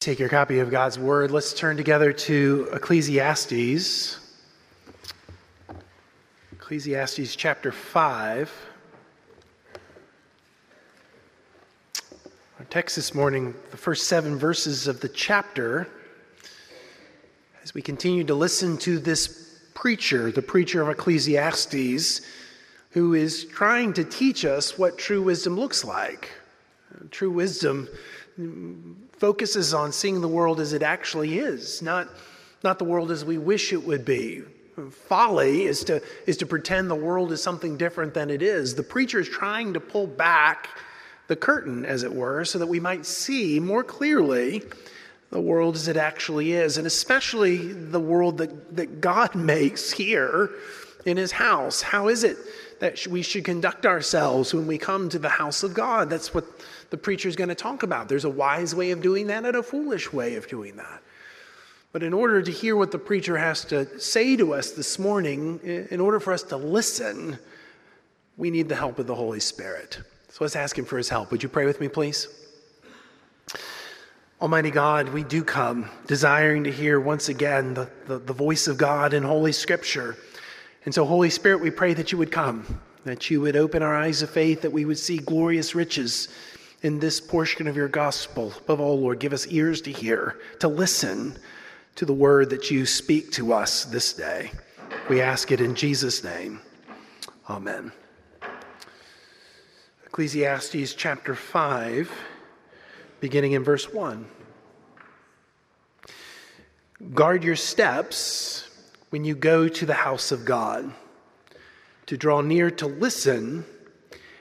Take your copy of God's Word. Let's turn together to Ecclesiastes. Ecclesiastes chapter 5. Our text this morning, the first seven verses of the chapter, as we continue to listen to this preacher, the preacher of Ecclesiastes, who is trying to teach us what true wisdom looks like. True wisdom focuses on seeing the world as it actually is, not, not the world as we wish it would be. Folly is to, is to pretend the world is something different than it is. The preacher is trying to pull back the curtain, as it were, so that we might see more clearly the world as it actually is, and especially the world that, that God makes here in his house. How is it that we should conduct ourselves when we come to the house of God? That's what the preacher is going to talk about. There's a wise way of doing that and a foolish way of doing that. But in order to hear what the preacher has to say to us this morning, in order for us to listen, we need the help of the Holy Spirit. So let's ask Him for His help. Would you pray with me, please? Almighty God, we do come desiring to hear once again the, the, the, voice of God in Holy Scripture. And so, Holy Spirit, we pray that you would come, that you would open our eyes of faith, that we would see glorious riches in this portion of your gospel. Above all, Lord, give us ears to hear, to listen to the word that you speak to us this day. We ask it in Jesus' name. Amen. Ecclesiastes chapter 5, beginning in verse 1. Guard your steps when you go to the house of God. To draw near to listen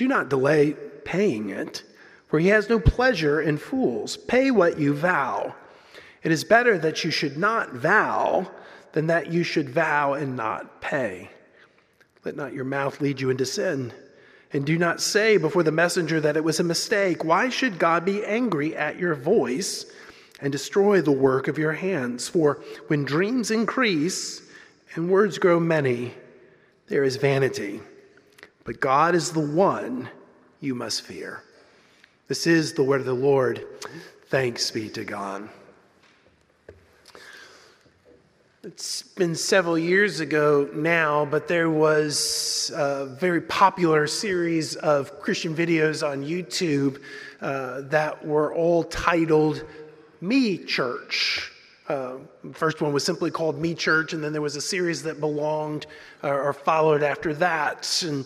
do not delay paying it, for he has no pleasure in fools. Pay what you vow. It is better that you should not vow than that you should vow and not pay. Let not your mouth lead you into sin. And do not say before the messenger that it was a mistake. Why should God be angry at your voice and destroy the work of your hands? For when dreams increase and words grow many, there is vanity. But God is the one you must fear. This is the word of the Lord. Thanks be to God. It's been several years ago now, but there was a very popular series of Christian videos on YouTube uh, that were all titled Me Church. Uh, first one was simply called Me Church, and then there was a series that belonged uh, or followed after that. And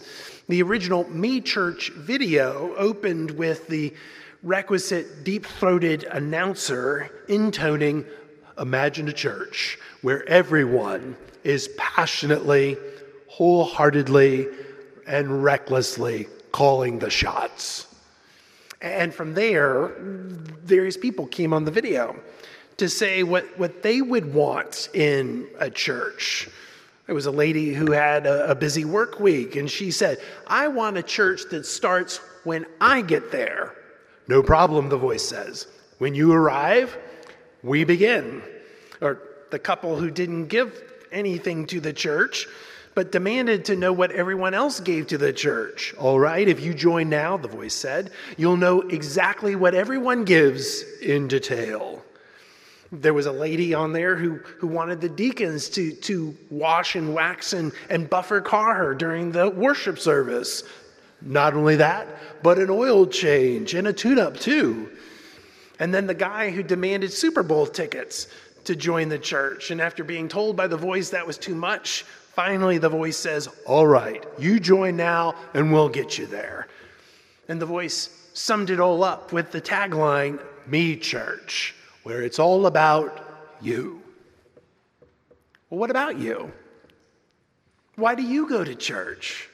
the original Me Church video opened with the requisite deep throated announcer intoning, Imagine a church where everyone is passionately, wholeheartedly, and recklessly calling the shots. And from there, various people came on the video to say what, what they would want in a church. There was a lady who had a, a busy work week, and she said, I want a church that starts when I get there. No problem, the voice says. When you arrive, we begin. Or the couple who didn't give anything to the church, but demanded to know what everyone else gave to the church. All right, if you join now, the voice said, you'll know exactly what everyone gives in detail. There was a lady on there who, who wanted the deacons to, to wash and wax and, and buffer car her during the worship service. Not only that, but an oil change and a tune up too. And then the guy who demanded Super Bowl tickets to join the church. And after being told by the voice that was too much, finally the voice says, All right, you join now and we'll get you there. And the voice summed it all up with the tagline, Me Church where it's all about you. Well, what about you? Why do you go to church?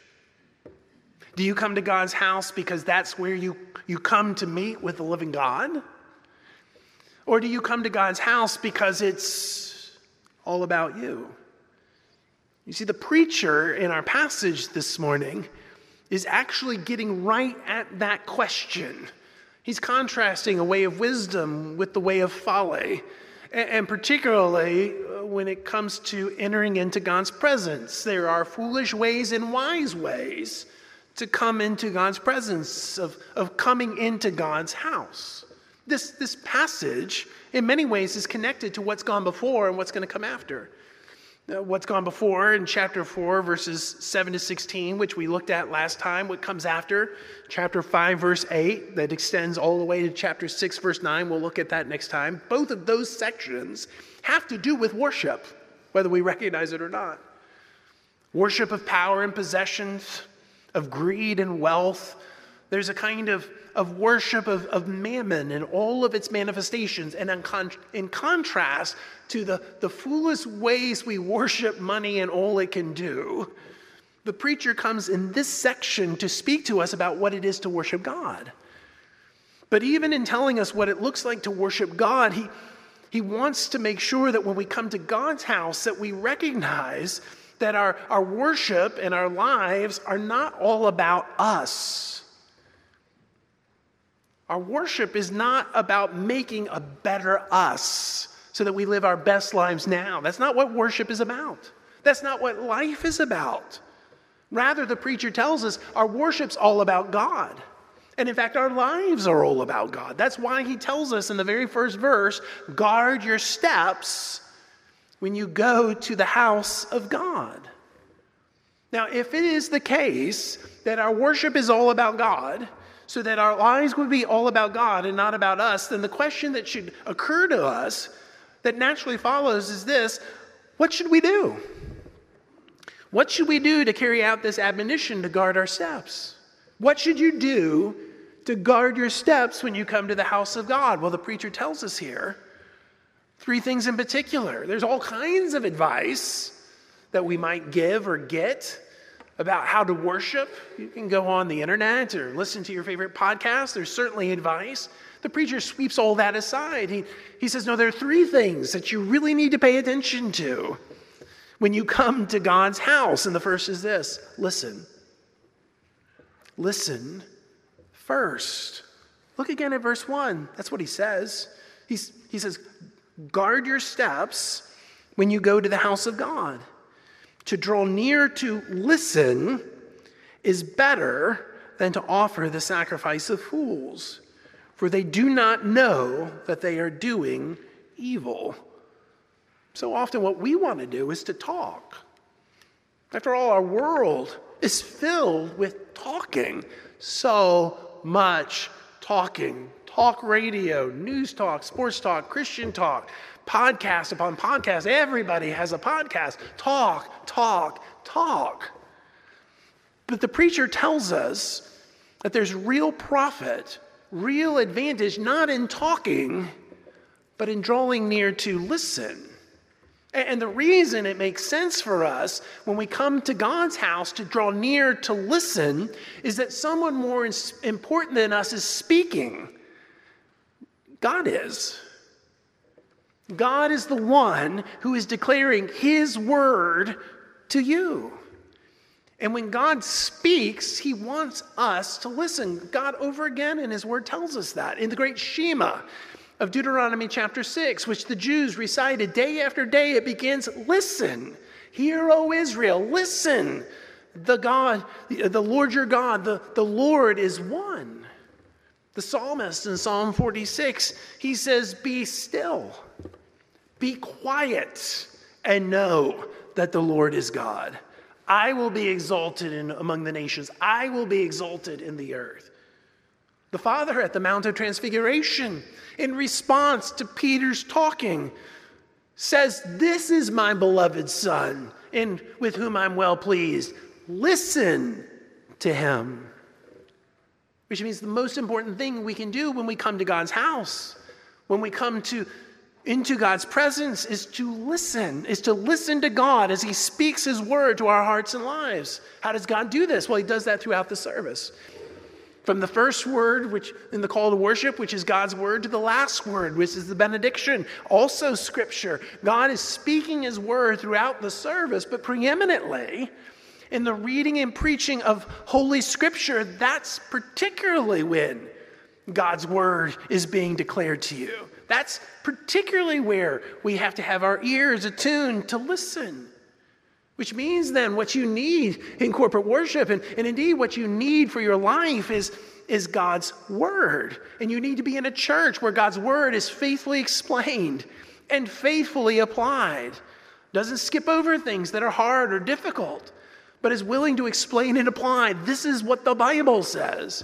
Do you come to God's house because that's where you, you come to meet with the living God? Or do you come to God's house because it's all about you? You see, the preacher in our passage this morning is actually getting right at that question. He's contrasting a way of wisdom with the way of folly, and particularly uh, when it comes to entering into God's presence. There are foolish ways and wise ways to come into God's presence, of, of coming into God's house. This, this passage, in many ways, is connected to what's gone before and what's going to come after. Uh, what's gone before in chapter 4, verses 7 to 16, which we looked at last time, what comes after, chapter 5, verse 8, that extends all the way to chapter 6, verse 9. We'll look at that next time. Both of those sections have to do with worship, whether we recognize it or not. Worship of power and possessions, of greed and wealth. There's a kind of of worship of, of mammon and all of its manifestations, and in, con- in contrast to the, the foolish ways we worship money and all it can do, the preacher comes in this section to speak to us about what it is to worship God. But even in telling us what it looks like to worship God, he, he wants to make sure that when we come to God's house that we recognize that our, our worship and our lives are not all about us. Our worship is not about making a better us so that we live our best lives now. That's not what worship is about. That's not what life is about. Rather, the preacher tells us our worship's all about God. And in fact, our lives are all about God. That's why he tells us in the very first verse guard your steps when you go to the house of God. Now, if it is the case that our worship is all about God, so that our lives would be all about God and not about us, then the question that should occur to us that naturally follows is this what should we do? What should we do to carry out this admonition to guard our steps? What should you do to guard your steps when you come to the house of God? Well, the preacher tells us here three things in particular. There's all kinds of advice that we might give or get about how to worship, you can go on the internet or listen to your favorite podcast. There's certainly advice. The preacher sweeps all that aside. He, he says, No, there are three things that you really need to pay attention to when you come to God's house. And the first is this listen. Listen first. Look again at verse 1. That's what he says. He's, he says, Guard your steps when you go to the house of God. To draw near to listen is better than to offer the sacrifice of fools, for they do not know that they are doing evil. So often, what we want to do is to talk. After all, our world is filled with talking. So much talking. Talk radio, news talk, sports talk, Christian talk, podcast upon podcast. Everybody has a podcast. Talk, talk, talk. But the preacher tells us that there's real profit, real advantage, not in talking, but in drawing near to listen. And the reason it makes sense for us when we come to God's house to draw near to listen is that someone more important than us is speaking. God is. God is the one who is declaring his word to you. And when God speaks, he wants us to listen. God, over again in his word, tells us that. In the great Shema of Deuteronomy chapter 6, which the Jews recited day after day, it begins Listen, hear, O Israel, listen. The God, the Lord your God, the, the Lord is one. The psalmist in Psalm 46, he says, Be still be quiet and know that the Lord is God. I will be exalted in, among the nations, I will be exalted in the earth. The Father at the Mount of Transfiguration, in response to Peter's talking, says, This is my beloved Son, in, with whom I'm well pleased. Listen to him. Which means the most important thing we can do when we come to God's house, when we come to into God's presence is to listen, is to listen to God as He speaks His word to our hearts and lives. How does God do this? Well, He does that throughout the service. From the first word, which in the call to worship, which is God's word, to the last word, which is the benediction, also scripture. God is speaking his word throughout the service, but preeminently in the reading and preaching of Holy Scripture, that's particularly when God's word is being declared to you. That's particularly where we have to have our ears attuned to listen. Which means then what you need in corporate worship, and, and indeed what you need for your life, is, is God's word. And you need to be in a church where God's word is faithfully explained and faithfully applied. Doesn't skip over things that are hard or difficult, but is willing to explain and apply. This is what the Bible says.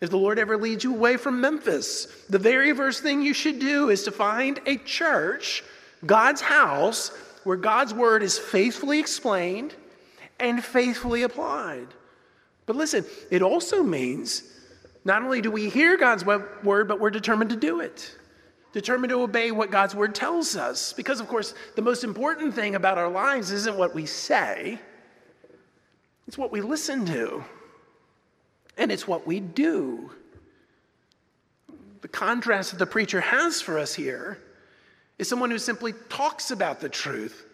If the Lord ever leads you away from Memphis, the very first thing you should do is to find a church, God's house, where God's word is faithfully explained and faithfully applied. But listen, it also means not only do we hear God's word, but we're determined to do it, determined to obey what God's word tells us. Because, of course, the most important thing about our lives isn't what we say, it's what we listen to, and it's what we do. The contrast that the preacher has for us here is someone who simply talks about the truth,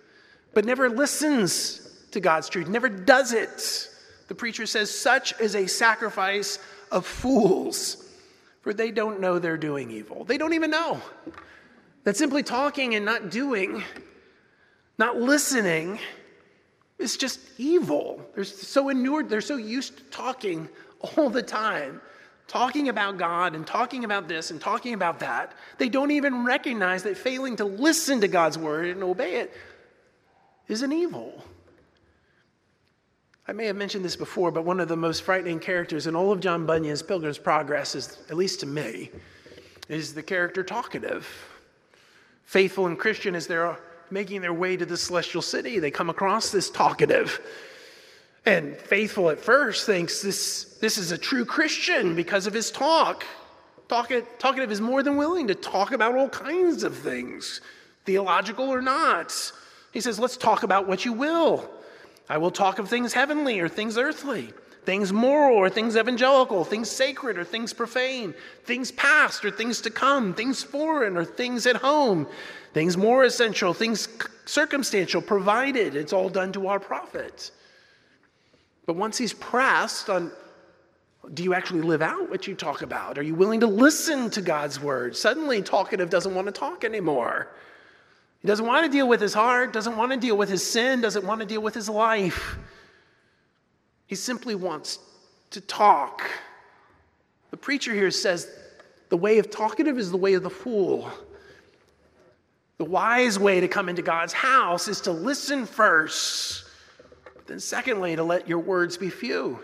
but never listens to God's truth, never does it. The preacher says, Such is a sacrifice of fools, for they don't know they're doing evil. They don't even know. That simply talking and not doing, not listening, is just evil. They're so inured, they're so used to talking all the time talking about God and talking about this and talking about that, they don't even recognize that failing to listen to God's word and obey it is an evil. I may have mentioned this before, but one of the most frightening characters in all of John Bunyan's Pilgrim's Progress is, at least to me, is the character talkative. Faithful and Christian as they're making their way to the celestial city, they come across this talkative and faithful at first thinks this, this is a true Christian because of his talk. Talkative is more than willing to talk about all kinds of things, theological or not. He says, Let's talk about what you will. I will talk of things heavenly or things earthly, things moral or things evangelical, things sacred or things profane, things past or things to come, things foreign or things at home, things more essential, things circumstantial, provided it's all done to our profit. But once he's pressed on, do you actually live out what you talk about? Are you willing to listen to God's word? Suddenly, talkative doesn't want to talk anymore. He doesn't want to deal with his heart, doesn't want to deal with his sin, doesn't want to deal with his life. He simply wants to talk. The preacher here says the way of talkative is the way of the fool. The wise way to come into God's house is to listen first then, secondly, to let your words be few.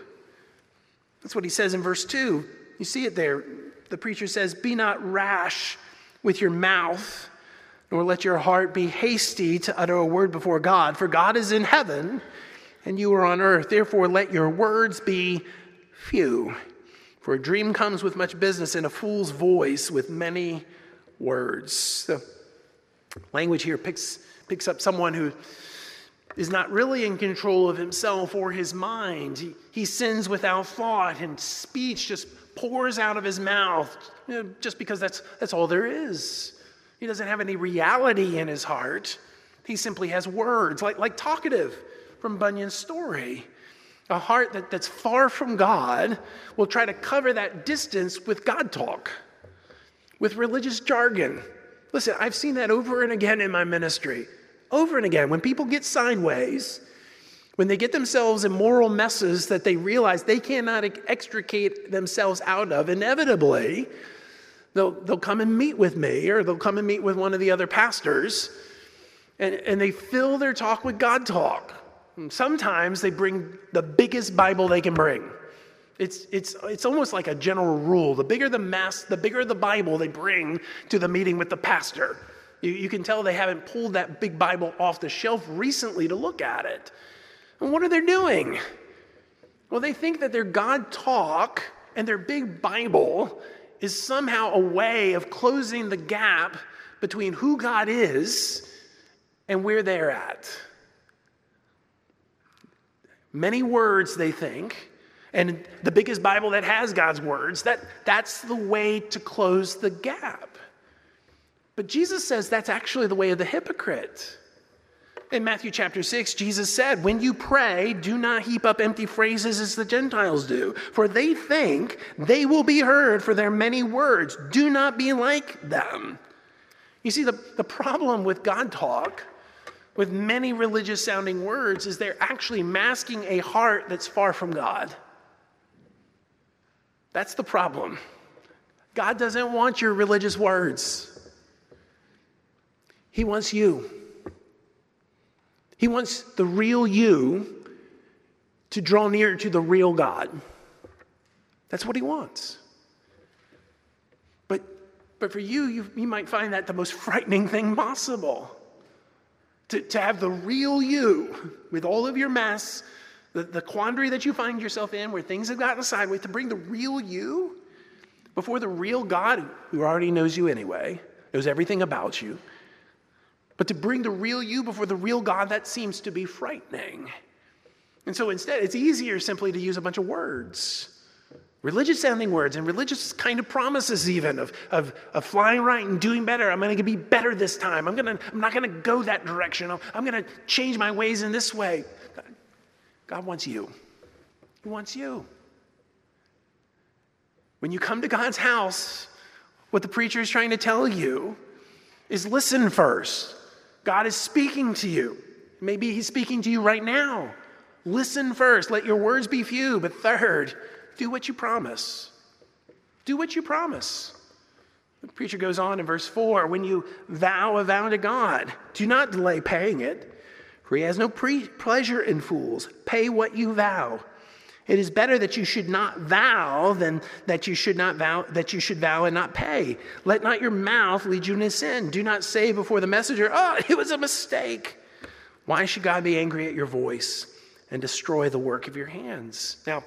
That's what he says in verse 2. You see it there. The preacher says, Be not rash with your mouth, nor let your heart be hasty to utter a word before God. For God is in heaven, and you are on earth. Therefore, let your words be few. For a dream comes with much business, and a fool's voice with many words. The language here picks, picks up someone who is not really in control of himself or his mind. He, he sins without thought, and speech just pours out of his mouth you know, just because that's, that's all there is. He doesn't have any reality in his heart. He simply has words, like, like talkative from Bunyan's story. A heart that, that's far from God will try to cover that distance with God talk, with religious jargon. Listen, I've seen that over and again in my ministry over and again. When people get sideways, when they get themselves in moral messes that they realize they cannot extricate themselves out of, inevitably, they'll, they'll come and meet with me or they'll come and meet with one of the other pastors and, and they fill their talk with God talk. And sometimes they bring the biggest Bible they can bring. It's, it's, it's almost like a general rule. The bigger the mess, the bigger the Bible they bring to the meeting with the pastor. You, you can tell they haven't pulled that big Bible off the shelf recently to look at it. And what are they doing? Well, they think that their God talk and their big Bible is somehow a way of closing the gap between who God is and where they're at. Many words, they think, and the biggest Bible that has God's words. That, that's the way to close the gap. But Jesus says that's actually the way of the hypocrite. In Matthew chapter 6, Jesus said, When you pray, do not heap up empty phrases as the Gentiles do, for they think they will be heard for their many words. Do not be like them. You see, the, the problem with God talk, with many religious sounding words, is they're actually masking a heart that's far from God. That's the problem. God doesn't want your religious words, He wants you. He wants the real you to draw near to the real God. That's what he wants. But, but for you, you, you might find that the most frightening thing possible. To, to have the real you with all of your mess, the, the quandary that you find yourself in where things have gotten sideways, to bring the real you before the real God who already knows you anyway, knows everything about you, but to bring the real you before the real God, that seems to be frightening. And so instead, it's easier simply to use a bunch of words. Religious sounding words and religious kind of promises, even of, of, of flying right and doing better. I'm going to be better this time. I'm, gonna, I'm not going to go that direction. I'm going to change my ways in this way. God wants you. He wants you. When you come to God's house, what the preacher is trying to tell you is listen first. God is speaking to you. Maybe He's speaking to you right now. Listen first. Let your words be few. But third, do what you promise. Do what you promise. The preacher goes on in verse 4 when you vow a vow to God, do not delay paying it, for He has no pre- pleasure in fools. Pay what you vow. It is better that you should not vow than that you should not vow that you should vow and not pay. Let not your mouth lead you into sin. Do not say before the messenger, "Oh, it was a mistake." Why should God be angry at your voice and destroy the work of your hands? Now,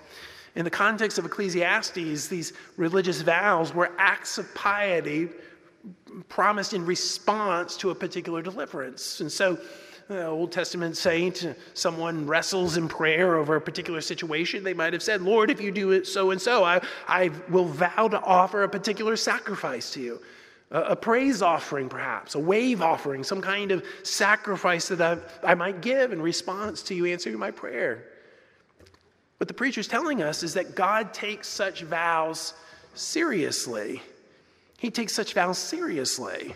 in the context of Ecclesiastes, these religious vows were acts of piety promised in response to a particular deliverance. And so Old Testament saint, someone wrestles in prayer over a particular situation, they might have said, Lord, if you do it so and so, I, I will vow to offer a particular sacrifice to you. A, a praise offering, perhaps, a wave offering, some kind of sacrifice that I, I might give in response to you answering my prayer. What the preacher's telling us is that God takes such vows seriously. He takes such vows seriously.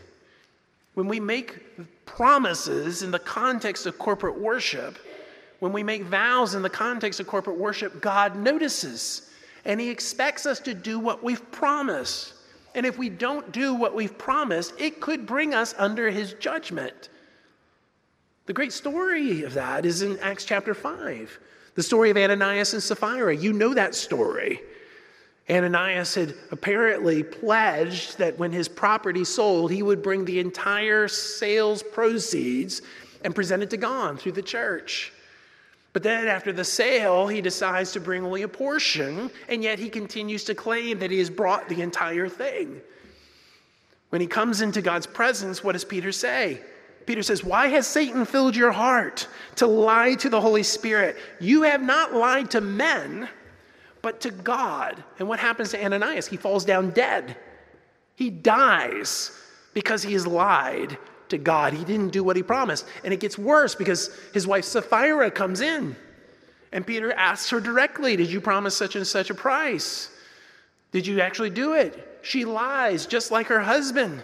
When we make promises in the context of corporate worship, when we make vows in the context of corporate worship, God notices and He expects us to do what we've promised. And if we don't do what we've promised, it could bring us under His judgment. The great story of that is in Acts chapter 5, the story of Ananias and Sapphira. You know that story. Ananias had apparently pledged that when his property sold, he would bring the entire sales proceeds and present it to God through the church. But then after the sale, he decides to bring only a portion, and yet he continues to claim that he has brought the entire thing. When he comes into God's presence, what does Peter say? Peter says, Why has Satan filled your heart to lie to the Holy Spirit? You have not lied to men but to God. And what happens to Ananias? He falls down dead. He dies because he has lied to God. He didn't do what he promised. And it gets worse because his wife Sapphira comes in. And Peter asks her directly, Did you promise such and such a price? Did you actually do it? She lies just like her husband.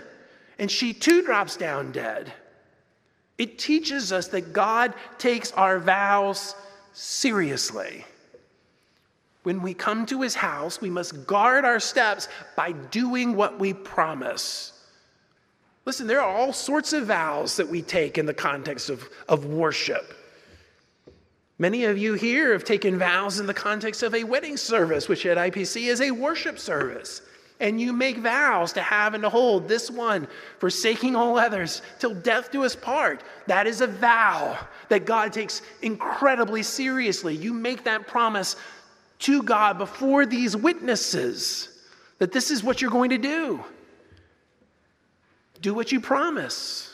And she too drops down dead. It teaches us that God takes our vows seriously. When we come to his house, we must guard our steps by doing what we promise. Listen, there are all sorts of vows that we take in the context of, of worship. Many of you here have taken vows in the context of a wedding service, which at IPC is a worship service. And you make vows to have and to hold this one, forsaking all others till death do us part. That is a vow that God takes incredibly seriously. You make that promise to God before these witnesses that this is what you're going to do. Do what you promise.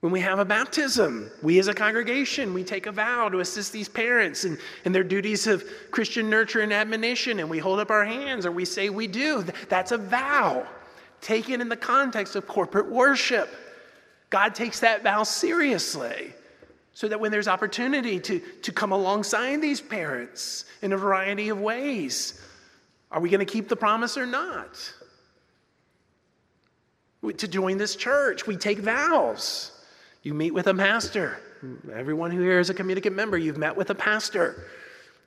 When we have a baptism, we as a congregation, we take a vow to assist these parents in, in their duties of Christian nurture and admonition, and we hold up our hands or we say we do. That's a vow taken in the context of corporate worship. God takes that vow seriously so that when there's opportunity to, to come alongside these parents in a variety of ways, are we going to keep the promise or not? To join this church, we take vows. You meet with a pastor. Everyone who here is a communicant member, you've met with a pastor.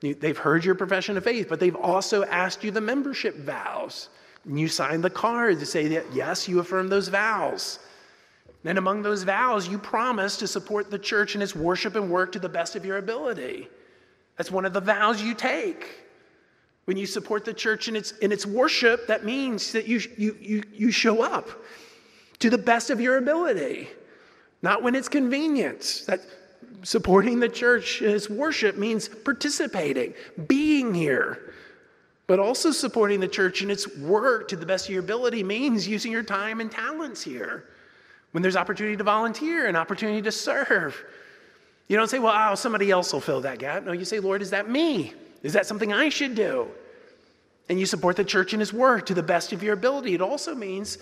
You, they've heard your profession of faith, but they've also asked you the membership vows. And you sign the card to say that, yes, you affirm those vows. And among those vows, you promise to support the church in its worship and work to the best of your ability. That's one of the vows you take. When you support the church in its, in its worship, that means that you, you, you, you show up to the best of your ability not when it's convenient. That supporting the church as worship means participating, being here. But also supporting the church in its work to the best of your ability means using your time and talents here. When there's opportunity to volunteer and opportunity to serve. You don't say, well, oh, somebody else will fill that gap. No, you say, Lord, is that me? Is that something I should do? And you support the church in his work to the best of your ability. It also means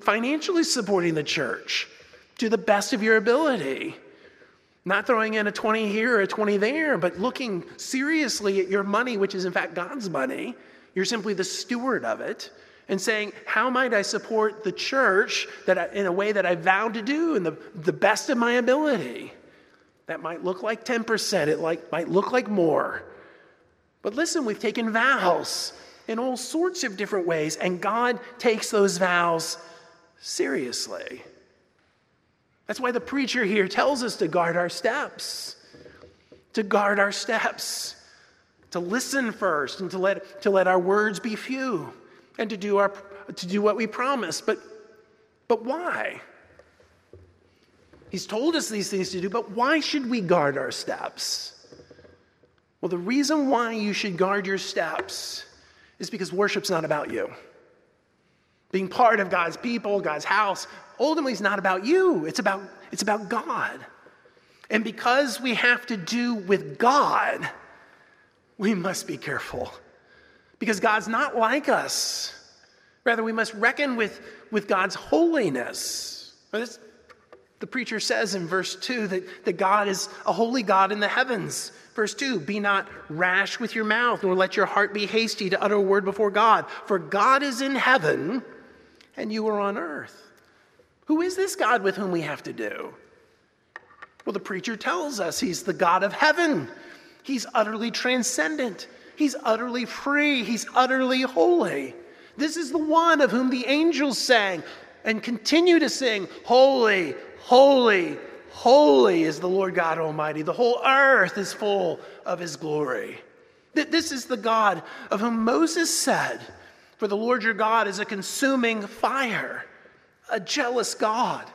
financially supporting the church to the best of your ability. Not throwing in a 20 here or a 20 there, but looking seriously at your money, which is in fact God's money. You're simply the steward of it and saying, How might I support the church that I, in a way that I vowed to do in the, the best of my ability? That might look like 10%, it like, might look like more. But listen, we've taken vows in all sorts of different ways, and God takes those vows seriously. That's why the preacher here tells us to guard our steps, to guard our steps, to listen first and to let, to let our words be few and to do, our, to do what we promise. But, but why? He's told us these things to do, but why should we guard our steps? Well, the reason why you should guard your steps is because worship's not about you. Being part of God's people, God's house, ultimately is not about you, it's about, it's about God. And because we have to do with God, we must be careful. Because God's not like us. Rather, we must reckon with, with God's holiness. The preacher says in verse 2 that, that God is a holy God in the heavens. Verse 2 Be not rash with your mouth, nor let your heart be hasty to utter a word before God. For God is in heaven, and you are on earth. Who is this God with whom we have to do? Well, the preacher tells us he's the God of heaven. He's utterly transcendent. He's utterly free. He's utterly holy. This is the one of whom the angels sang and continue to sing Holy, holy, holy is the Lord God Almighty. The whole earth is full of his glory. This is the God of whom Moses said, For the Lord your God is a consuming fire a jealous God.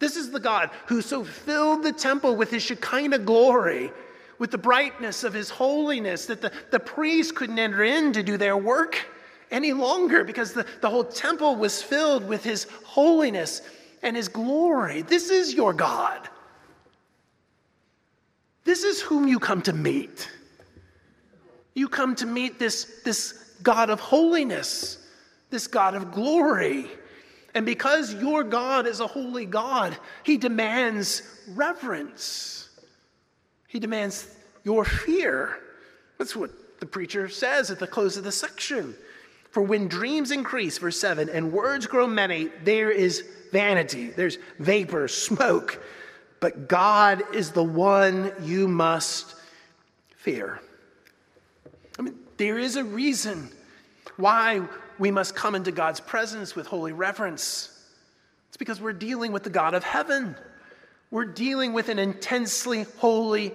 This is the God who so filled the temple with his Shekinah glory, with the brightness of his holiness, that the, the priests couldn't enter in to do their work any longer because the, the whole temple was filled with his holiness and his glory. This is your God. This is whom you come to meet. You come to meet this, this God of holiness, this God of glory. And because your God is a holy God, He demands reverence. He demands your fear. That's what the preacher says at the close of the section. For when dreams increase, verse 7, and words grow many, there is vanity, there's vapor, smoke. But God is the one you must fear. I mean, there is a reason why we must come into God's presence with holy reverence. It's because we're dealing with the God of heaven. We're dealing with an intensely holy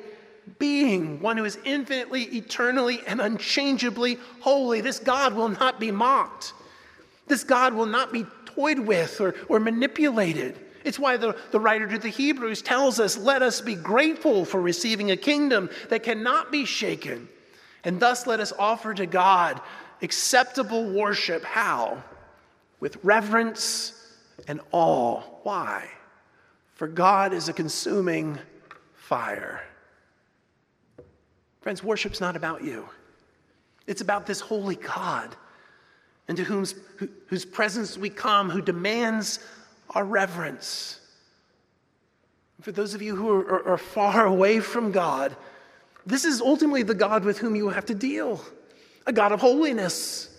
being, one who is infinitely, eternally, and unchangeably holy. This God will not be mocked. This God will not be toyed with or, or manipulated. It's why the, the writer to the Hebrews tells us, Let us be grateful for receiving a kingdom that cannot be shaken. And thus let us offer to God acceptable worship. How? With reverence and awe. Why? For God is a consuming fire. Friends, worship's not about you. It's about this holy God into whose, whose presence we come, who demands our reverence. For those of you who are, are, are far away from God, this is ultimately the God with whom you have to deal a God of holiness,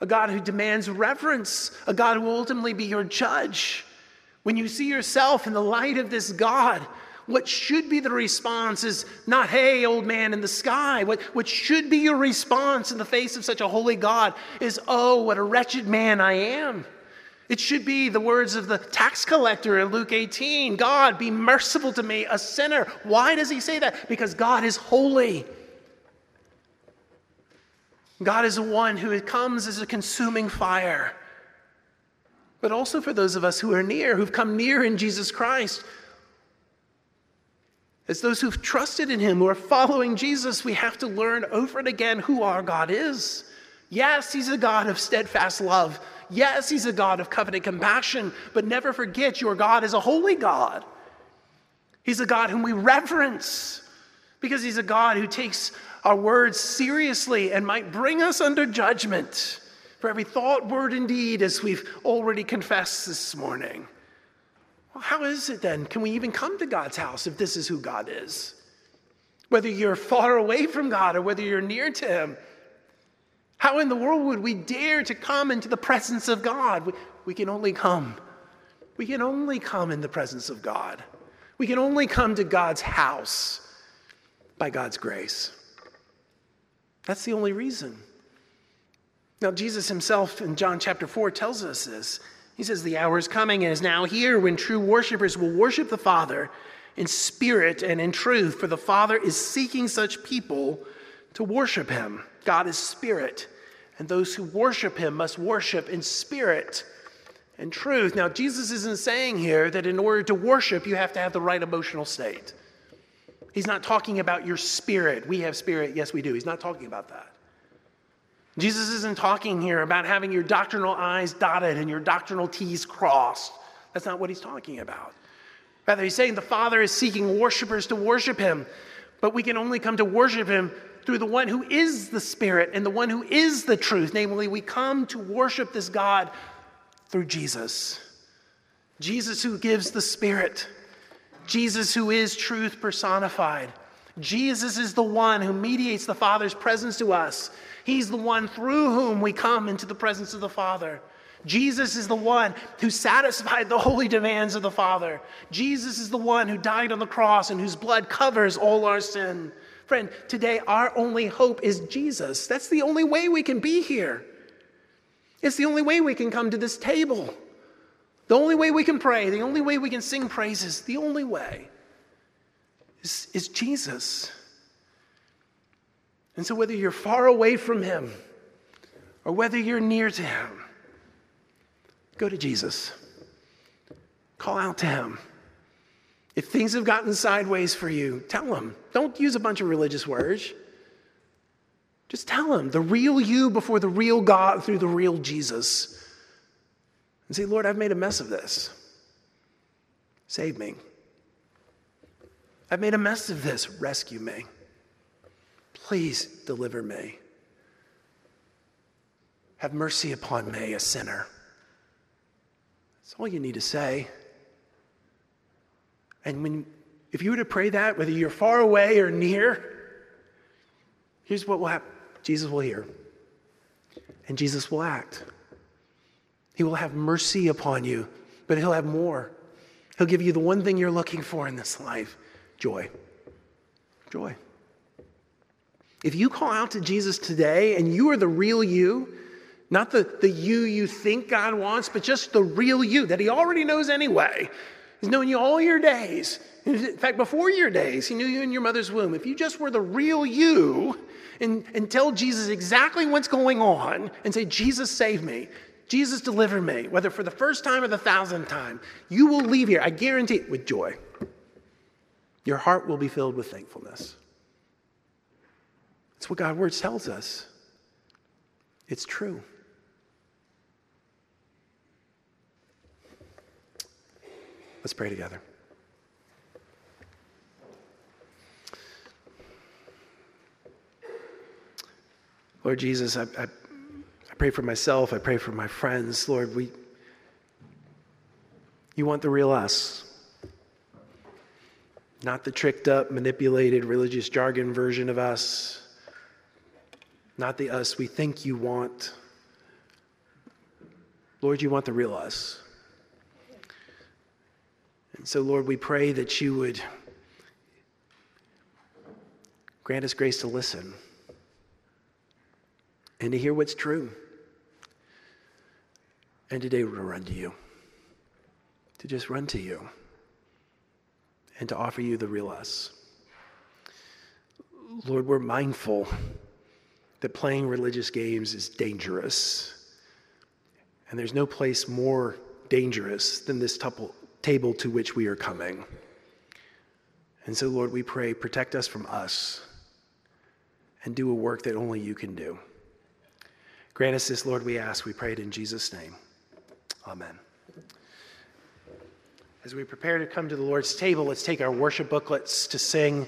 a God who demands reverence, a God who will ultimately be your judge. When you see yourself in the light of this God, what should be the response is not, hey, old man in the sky. What, what should be your response in the face of such a holy God is, oh, what a wretched man I am. It should be the words of the tax collector in Luke 18 God, be merciful to me, a sinner. Why does he say that? Because God is holy. God is the one who comes as a consuming fire. But also for those of us who are near, who've come near in Jesus Christ, as those who've trusted in Him, who are following Jesus, we have to learn over and again who our God is. Yes, He's a God of steadfast love. Yes, He's a God of covenant compassion, but never forget your God is a holy God. He's a God whom we reverence because He's a God who takes our words seriously and might bring us under judgment for every thought, word, and deed, as we've already confessed this morning. Well, how is it then? Can we even come to God's house if this is who God is? Whether you're far away from God or whether you're near to Him, how in the world would we dare to come into the presence of God? We, we can only come. We can only come in the presence of God. We can only come to God's house by God's grace. That's the only reason. Now, Jesus himself in John chapter 4 tells us this. He says, The hour is coming and is now here when true worshipers will worship the Father in spirit and in truth, for the Father is seeking such people to worship him. God is spirit, and those who worship him must worship in spirit and truth. Now, Jesus isn't saying here that in order to worship, you have to have the right emotional state. He's not talking about your spirit. We have spirit, yes, we do. He's not talking about that. Jesus isn't talking here about having your doctrinal I's dotted and your doctrinal T's crossed. That's not what he's talking about. Rather, he's saying the Father is seeking worshipers to worship him, but we can only come to worship him through the one who is the Spirit and the one who is the truth. Namely, we come to worship this God through Jesus. Jesus who gives the Spirit, Jesus who is truth personified. Jesus is the one who mediates the Father's presence to us. He's the one through whom we come into the presence of the Father. Jesus is the one who satisfied the holy demands of the Father. Jesus is the one who died on the cross and whose blood covers all our sin. Friend, today our only hope is Jesus. That's the only way we can be here. It's the only way we can come to this table. The only way we can pray, the only way we can sing praises, the only way is, is Jesus. And so, whether you're far away from Him or whether you're near to Him, go to Jesus. Call out to Him. If things have gotten sideways for you, tell Him. Don't use a bunch of religious words. Just tell Him the real you before the real God through the real Jesus. And say, Lord, I've made a mess of this. Save me. I've made a mess of this. Rescue me. Please deliver me. Have mercy upon me, a sinner. That's all you need to say. And when, if you were to pray that, whether you're far away or near, here's what will happen Jesus will hear, and Jesus will act. He will have mercy upon you, but He'll have more. He'll give you the one thing you're looking for in this life joy. Joy. If you call out to Jesus today and you are the real you, not the, the you you think God wants, but just the real you that He already knows anyway. He's known you all your days. In fact, before your days, He knew you in your mother's womb. If you just were the real you and, and tell Jesus exactly what's going on and say, Jesus, save me, Jesus, deliver me, whether for the first time or the thousandth time, you will leave here, I guarantee it, with joy. Your heart will be filled with thankfulness. That's what God's word tells us. It's true. Let's pray together. Lord Jesus, I, I, I, pray for myself. I pray for my friends. Lord, we, you want the real us, not the tricked up, manipulated religious jargon version of us, not the us we think you want. Lord, you want the real us. And so, Lord, we pray that you would grant us grace to listen and to hear what's true. And today we're to run to you, to just run to you, and to offer you the real us. Lord, we're mindful that playing religious games is dangerous. And there's no place more dangerous than this table to which we are coming. And so, Lord, we pray, protect us from us and do a work that only you can do. Grant us this, Lord, we ask. We pray it in Jesus' name. Amen. As we prepare to come to the Lord's table, let's take our worship booklets to sing